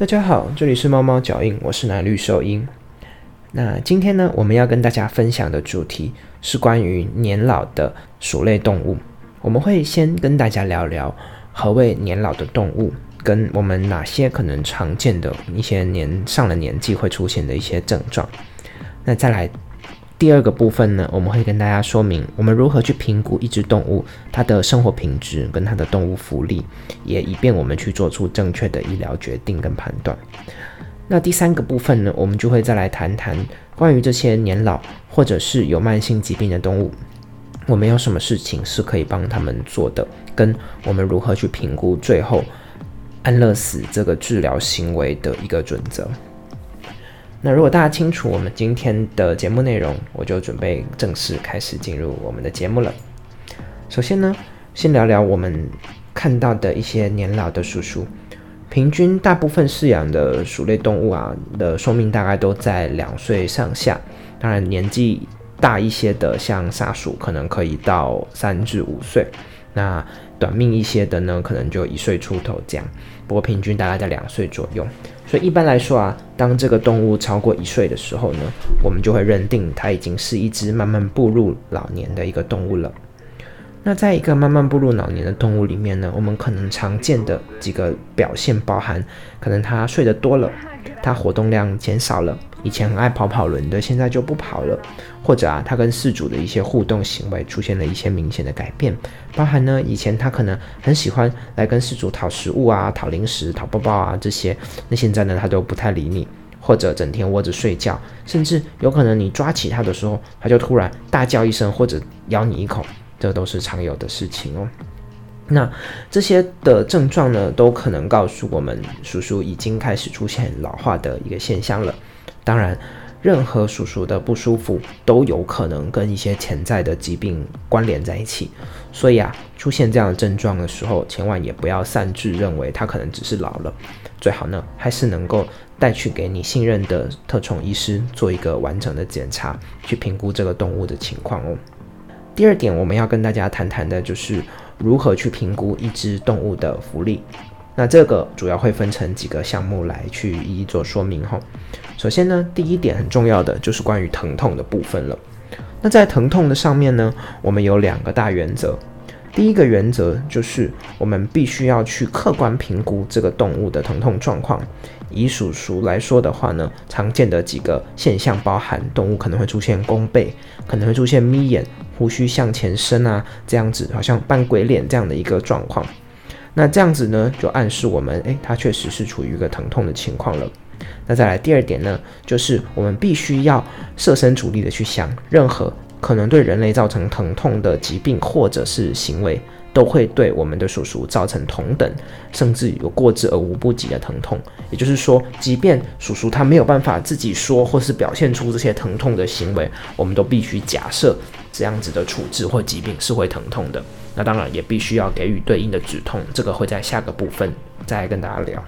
大家好，这里是猫猫脚印，我是南绿兽鹰。那今天呢，我们要跟大家分享的主题是关于年老的鼠类动物。我们会先跟大家聊聊何谓年老的动物，跟我们哪些可能常见的一些年上了年纪会出现的一些症状。那再来。第二个部分呢，我们会跟大家说明我们如何去评估一只动物它的生活品质跟它的动物福利，也以便我们去做出正确的医疗决定跟判断。那第三个部分呢，我们就会再来谈谈关于这些年老或者是有慢性疾病的动物，我们有什么事情是可以帮他们做的，跟我们如何去评估最后安乐死这个治疗行为的一个准则。那如果大家清楚我们今天的节目内容，我就准备正式开始进入我们的节目了。首先呢，先聊聊我们看到的一些年老的鼠鼠，平均大部分饲养的鼠类动物啊的寿命大概都在两岁上下。当然，年纪大一些的，像沙鼠，可能可以到三至五岁。那短命一些的呢，可能就一岁出头这样。不过平均大概在两岁左右。所以一般来说啊，当这个动物超过一岁的时候呢，我们就会认定它已经是一只慢慢步入老年的一个动物了。那在一个慢慢步入老年的动物里面呢，我们可能常见的几个表现包含，可能它睡得多了，它活动量减少了。以前很爱跑跑轮的，现在就不跑了；或者啊，它跟饲主的一些互动行为出现了一些明显的改变，包含呢，以前它可能很喜欢来跟饲主讨食物啊、讨零食、讨抱抱啊这些，那现在呢，它都不太理你，或者整天窝着睡觉，甚至有可能你抓起它的时候，它就突然大叫一声或者咬你一口，这都是常有的事情哦。那这些的症状呢，都可能告诉我们，叔叔已经开始出现老化的一个现象了。当然，任何叔叔的不舒服都有可能跟一些潜在的疾病关联在一起，所以啊，出现这样的症状的时候，千万也不要擅自认为他可能只是老了，最好呢还是能够带去给你信任的特宠医师做一个完整的检查，去评估这个动物的情况哦。第二点，我们要跟大家谈谈的就是如何去评估一只动物的福利。那这个主要会分成几个项目来去一一做说明哈。首先呢，第一点很重要的就是关于疼痛的部分了。那在疼痛的上面呢，我们有两个大原则。第一个原则就是我们必须要去客观评估这个动物的疼痛状况。以鼠鼠来说的话呢，常见的几个现象包含动物可能会出现弓背，可能会出现眯眼、胡须向前伸啊，这样子好像扮鬼脸这样的一个状况。那这样子呢，就暗示我们，诶，它确实是处于一个疼痛的情况了。那再来第二点呢，就是我们必须要设身处地的去想，任何可能对人类造成疼痛的疾病或者是行为，都会对我们的鼠鼠造成同等甚至有过之而无不及的疼痛。也就是说，即便鼠鼠它没有办法自己说或是表现出这些疼痛的行为，我们都必须假设这样子的处置或疾病是会疼痛的。那当然也必须要给予对应的止痛，这个会在下个部分再跟大家聊。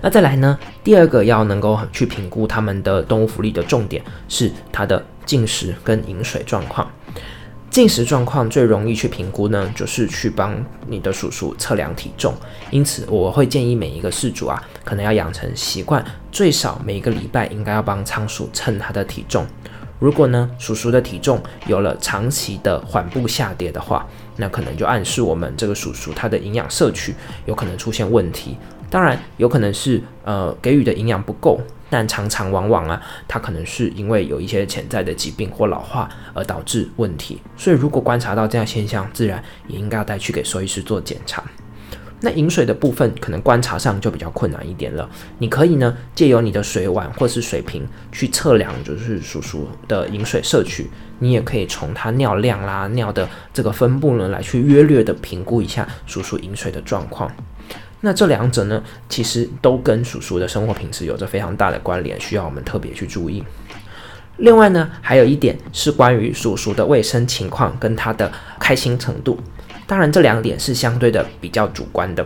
那再来呢，第二个要能够去评估他们的动物福利的重点是它的进食跟饮水状况。进食状况最容易去评估呢，就是去帮你的鼠鼠测量体重。因此，我会建议每一个饲主啊，可能要养成习惯，最少每一个礼拜应该要帮仓鼠称它的体重。如果呢，鼠鼠的体重有了长期的缓步下跌的话，那可能就暗示我们这个鼠鼠它的营养摄取有可能出现问题。当然，有可能是呃给予的营养不够，但常常往往啊，它可能是因为有一些潜在的疾病或老化而导致问题。所以，如果观察到这样现象，自然也应该要带去给兽医师做检查。那饮水的部分可能观察上就比较困难一点了。你可以呢借由你的水碗或是水瓶去测量，就是鼠鼠的饮水摄取。你也可以从它尿量啦、尿的这个分布呢来去约略的评估一下鼠鼠饮水的状况。那这两者呢，其实都跟鼠鼠的生活品质有着非常大的关联，需要我们特别去注意。另外呢，还有一点是关于鼠鼠的卫生情况跟它的开心程度。当然，这两点是相对的比较主观的。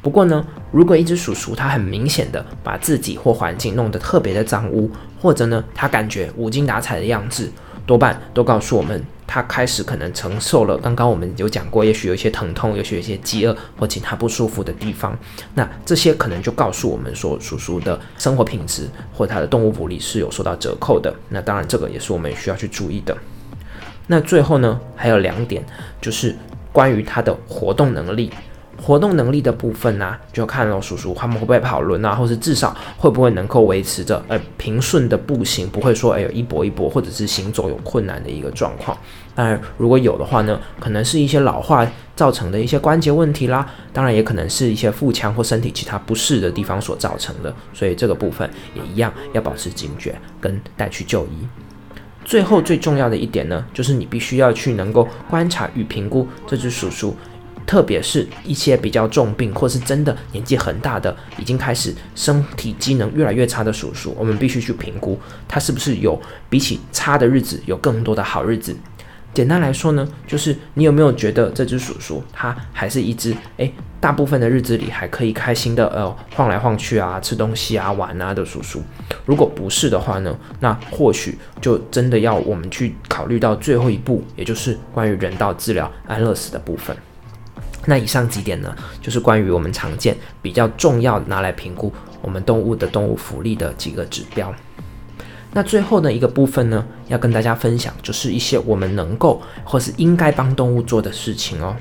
不过呢，如果一只鼠鼠它很明显的把自己或环境弄得特别的脏污，或者呢它感觉无精打采的样子，多半都告诉我们他开始可能承受了刚刚我们有讲过，也许有一些疼痛，也许有一些饥饿或其他不舒服的地方，那这些可能就告诉我们说，叔叔的生活品质或他的动物福利是有受到折扣的。那当然，这个也是我们需要去注意的。那最后呢，还有两点，就是关于他的活动能力。活动能力的部分呢，就看了叔叔他们会不会跑轮啊，或是至少会不会能够维持着呃平顺的步行，不会说哎有一跛一跛，或者是行走有困难的一个状况。当然，如果有的话呢，可能是一些老化造成的一些关节问题啦，当然也可能是一些腹腔或身体其他不适的地方所造成的。所以这个部分也一样要保持警觉，跟带去就医。最后最重要的一点呢，就是你必须要去能够观察与评估这只叔叔。特别是一些比较重病，或是真的年纪很大的，已经开始身体机能越来越差的叔叔，我们必须去评估他是不是有比起差的日子有更多的好日子。简单来说呢，就是你有没有觉得这只鼠鼠它还是一只诶，大部分的日子里还可以开心的呃晃来晃去啊，吃东西啊，玩啊的鼠鼠？如果不是的话呢，那或许就真的要我们去考虑到最后一步，也就是关于人道治疗安乐死的部分。那以上几点呢，就是关于我们常见比较重要拿来评估我们动物的动物福利的几个指标。那最后的一个部分呢，要跟大家分享，就是一些我们能够或是应该帮动物做的事情哦。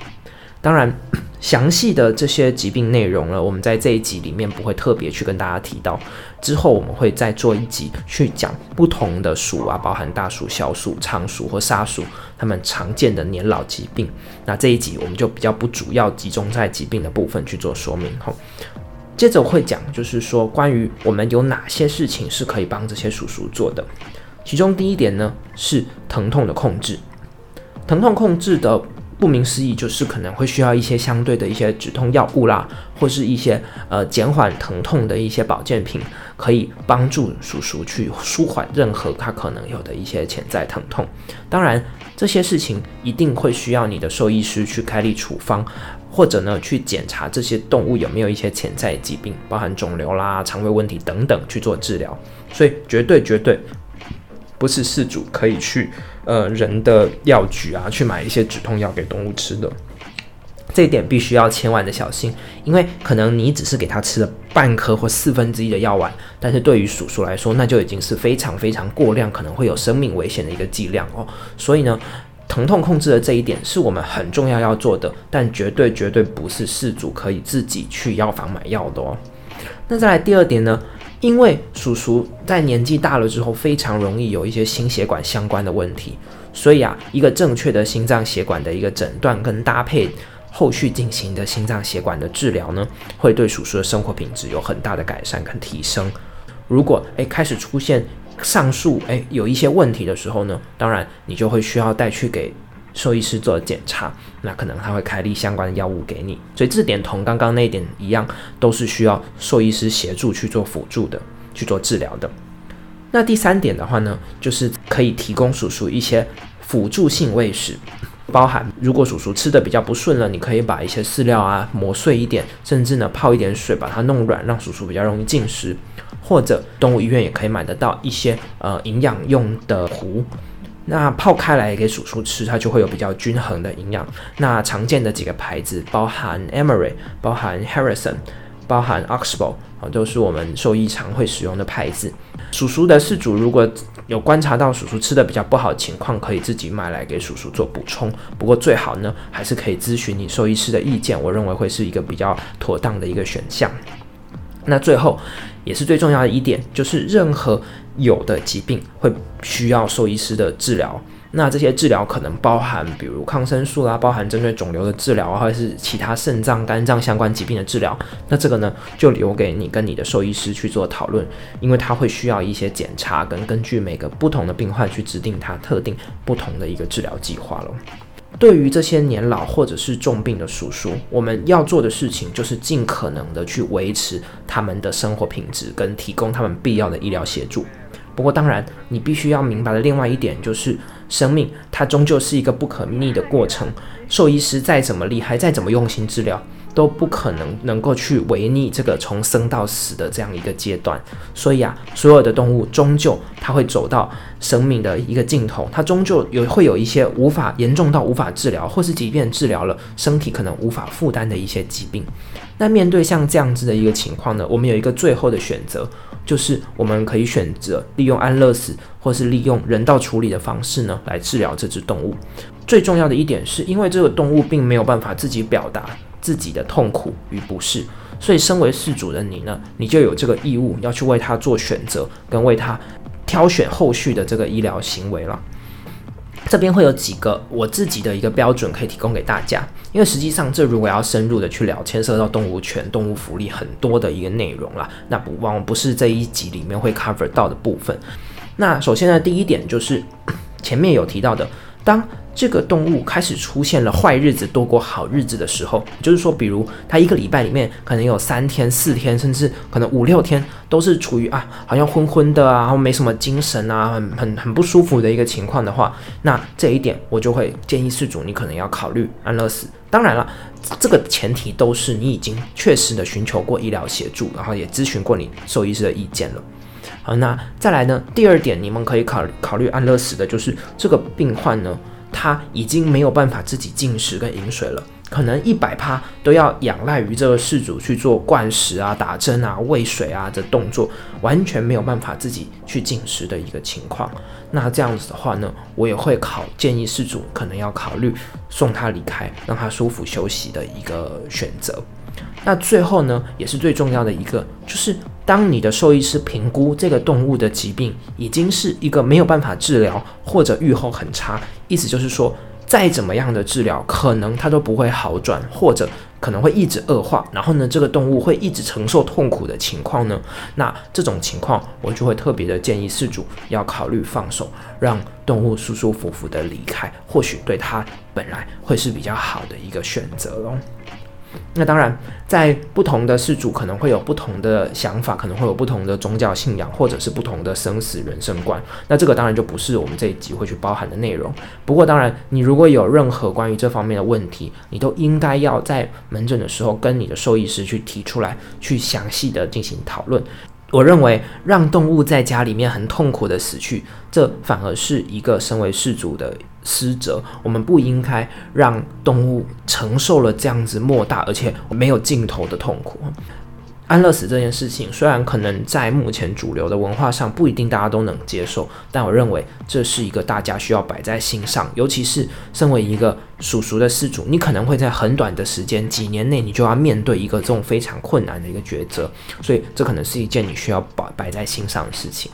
当然。详细的这些疾病内容呢，我们在这一集里面不会特别去跟大家提到。之后我们会再做一集去讲不同的鼠啊，包含大鼠、小鼠、仓鼠或沙鼠，它们常见的年老疾病。那这一集我们就比较不主要集中在疾病的部分去做说明吼。接着会讲，就是说关于我们有哪些事情是可以帮这些鼠鼠做的。其中第一点呢是疼痛的控制，疼痛控制的。顾名思义，就是可能会需要一些相对的一些止痛药物啦，或是一些呃减缓疼痛的一些保健品，可以帮助叔叔去舒缓任何他可能有的一些潜在疼痛。当然，这些事情一定会需要你的兽医师去开立处方，或者呢去检查这些动物有没有一些潜在疾病，包含肿瘤啦、肠胃问题等等去做治疗。所以，绝对绝对。不是饲主可以去呃人的药局啊去买一些止痛药给动物吃的，这一点必须要千万的小心，因为可能你只是给它吃了半颗或四分之一的药丸，但是对于鼠鼠来说，那就已经是非常非常过量，可能会有生命危险的一个剂量哦。所以呢，疼痛控制的这一点是我们很重要要做的，但绝对绝对不是事主可以自己去药房买药的哦。那再来第二点呢？因为叔叔在年纪大了之后，非常容易有一些心血管相关的问题，所以啊，一个正确的心脏血管的一个诊断跟搭配，后续进行的心脏血管的治疗呢，会对叔叔的生活品质有很大的改善跟提升。如果诶开始出现上述诶有一些问题的时候呢，当然你就会需要带去给。兽医师做检查，那可能他会开立相关的药物给你，所以这点同刚刚那一点一样，都是需要兽医师协助去做辅助的，去做治疗的。那第三点的话呢，就是可以提供叔叔一些辅助性喂食，包含如果叔叔吃的比较不顺了，你可以把一些饲料啊磨碎一点，甚至呢泡一点水把它弄软，让叔叔比较容易进食，或者动物医院也可以买得到一些呃营养用的壶。那泡开来给鼠鼠吃，它就会有比较均衡的营养。那常见的几个牌子，包含 Emery，包含 Harrison，包含 Oxbow，啊，都是我们兽医常会使用的牌子。鼠鼠的饲主如果有观察到鼠鼠吃的比较不好的情况，可以自己买来给鼠鼠做补充。不过最好呢，还是可以咨询你兽医师的意见，我认为会是一个比较妥当的一个选项。那最后也是最重要的一点，就是任何有的疾病会需要兽医师的治疗。那这些治疗可能包含，比如抗生素啦，包含针对肿瘤的治疗啊，或者是其他肾脏、肝脏相关疾病的治疗。那这个呢，就留给你跟你的兽医师去做讨论，因为他会需要一些检查，跟根据每个不同的病患去指定他特定不同的一个治疗计划了。对于这些年老或者是重病的叔叔，我们要做的事情就是尽可能的去维持他们的生活品质，跟提供他们必要的医疗协助。不过，当然你必须要明白的另外一点就是，生命它终究是一个不可逆的过程。兽医师再怎么厉害，再怎么用心治疗，都不可能能够去违逆这个从生到死的这样一个阶段。所以啊，所有的动物终究它会走到生命的一个尽头，它终究有会有一些无法严重到无法治疗，或是即便治疗了，身体可能无法负担的一些疾病。那面对像这样子的一个情况呢，我们有一个最后的选择，就是我们可以选择利用安乐死，或是利用人道处理的方式呢，来治疗这只动物。最重要的一点是，因为这个动物并没有办法自己表达自己的痛苦与不适，所以身为饲主的你呢，你就有这个义务要去为它做选择，跟为它挑选后续的这个医疗行为了。这边会有几个我自己的一个标准可以提供给大家，因为实际上这如果要深入的去聊，牵涉到动物权、动物福利很多的一个内容啦，那不往往不是这一集里面会 cover 到的部分。那首先呢，第一点就是前面有提到的，当这个动物开始出现了坏日子多过好日子的时候，就是说，比如它一个礼拜里面可能有三天、四天，甚至可能五六天都是处于啊，好像昏昏的啊，然后没什么精神啊，很很很不舒服的一个情况的话，那这一点我就会建议饲主你可能要考虑安乐死。当然了，这个前提都是你已经确实的寻求过医疗协助，然后也咨询过你兽医师的意见了。好，那再来呢？第二点，你们可以考考虑安乐死的，就是这个病患呢。他已经没有办法自己进食跟饮水了，可能一百趴都要仰赖于这个事主去做灌食啊、打针啊、喂水啊的动作，完全没有办法自己去进食的一个情况。那这样子的话呢，我也会考建议事主可能要考虑送他离开，让他舒服休息的一个选择。那最后呢，也是最重要的一个，就是当你的兽医师评估这个动物的疾病已经是一个没有办法治疗，或者预后很差，意思就是说，再怎么样的治疗，可能它都不会好转，或者可能会一直恶化，然后呢，这个动物会一直承受痛苦的情况呢，那这种情况，我就会特别的建议饲主要考虑放手，让动物舒舒服服的离开，或许对它本来会是比较好的一个选择喽。那当然，在不同的事主可能会有不同的想法，可能会有不同的宗教信仰，或者是不同的生死人生观。那这个当然就不是我们这一集会去包含的内容。不过，当然，你如果有任何关于这方面的问题，你都应该要在门诊的时候跟你的兽医师去提出来，去详细的进行讨论。我认为，让动物在家里面很痛苦的死去，这反而是一个身为事主的。失责，我们不应该让动物承受了这样子莫大而且没有尽头的痛苦。安乐死这件事情，虽然可能在目前主流的文化上不一定大家都能接受，但我认为这是一个大家需要摆在心上。尤其是身为一个属鼠的饲主，你可能会在很短的时间，几年内，你就要面对一个这种非常困难的一个抉择，所以这可能是一件你需要摆摆在心上的事情。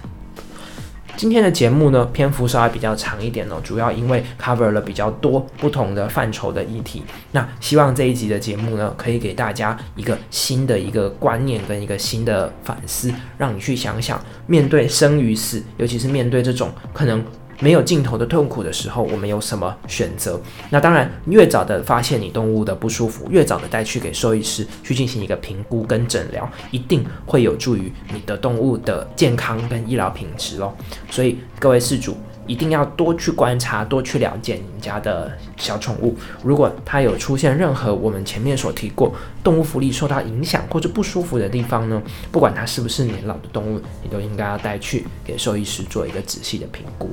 今天的节目呢，篇幅稍微比较长一点哦，主要因为 cover 了比较多不同的范畴的议题。那希望这一集的节目呢，可以给大家一个新的一个观念跟一个新的反思，让你去想想，面对生与死，尤其是面对这种可能。没有尽头的痛苦的时候，我们有什么选择？那当然，越早的发现你动物的不舒服，越早的带去给兽医师去进行一个评估跟诊疗，一定会有助于你的动物的健康跟医疗品质咯。所以各位饲主一定要多去观察，多去了解你们家的小宠物。如果它有出现任何我们前面所提过动物福利受到影响或者不舒服的地方呢，不管它是不是年老的动物，你都应该要带去给兽医师做一个仔细的评估。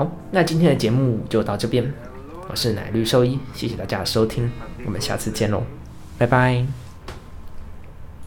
好，那今天的节目就到这边。我是奶绿兽医，谢谢大家的收听，我们下次见喽，拜拜。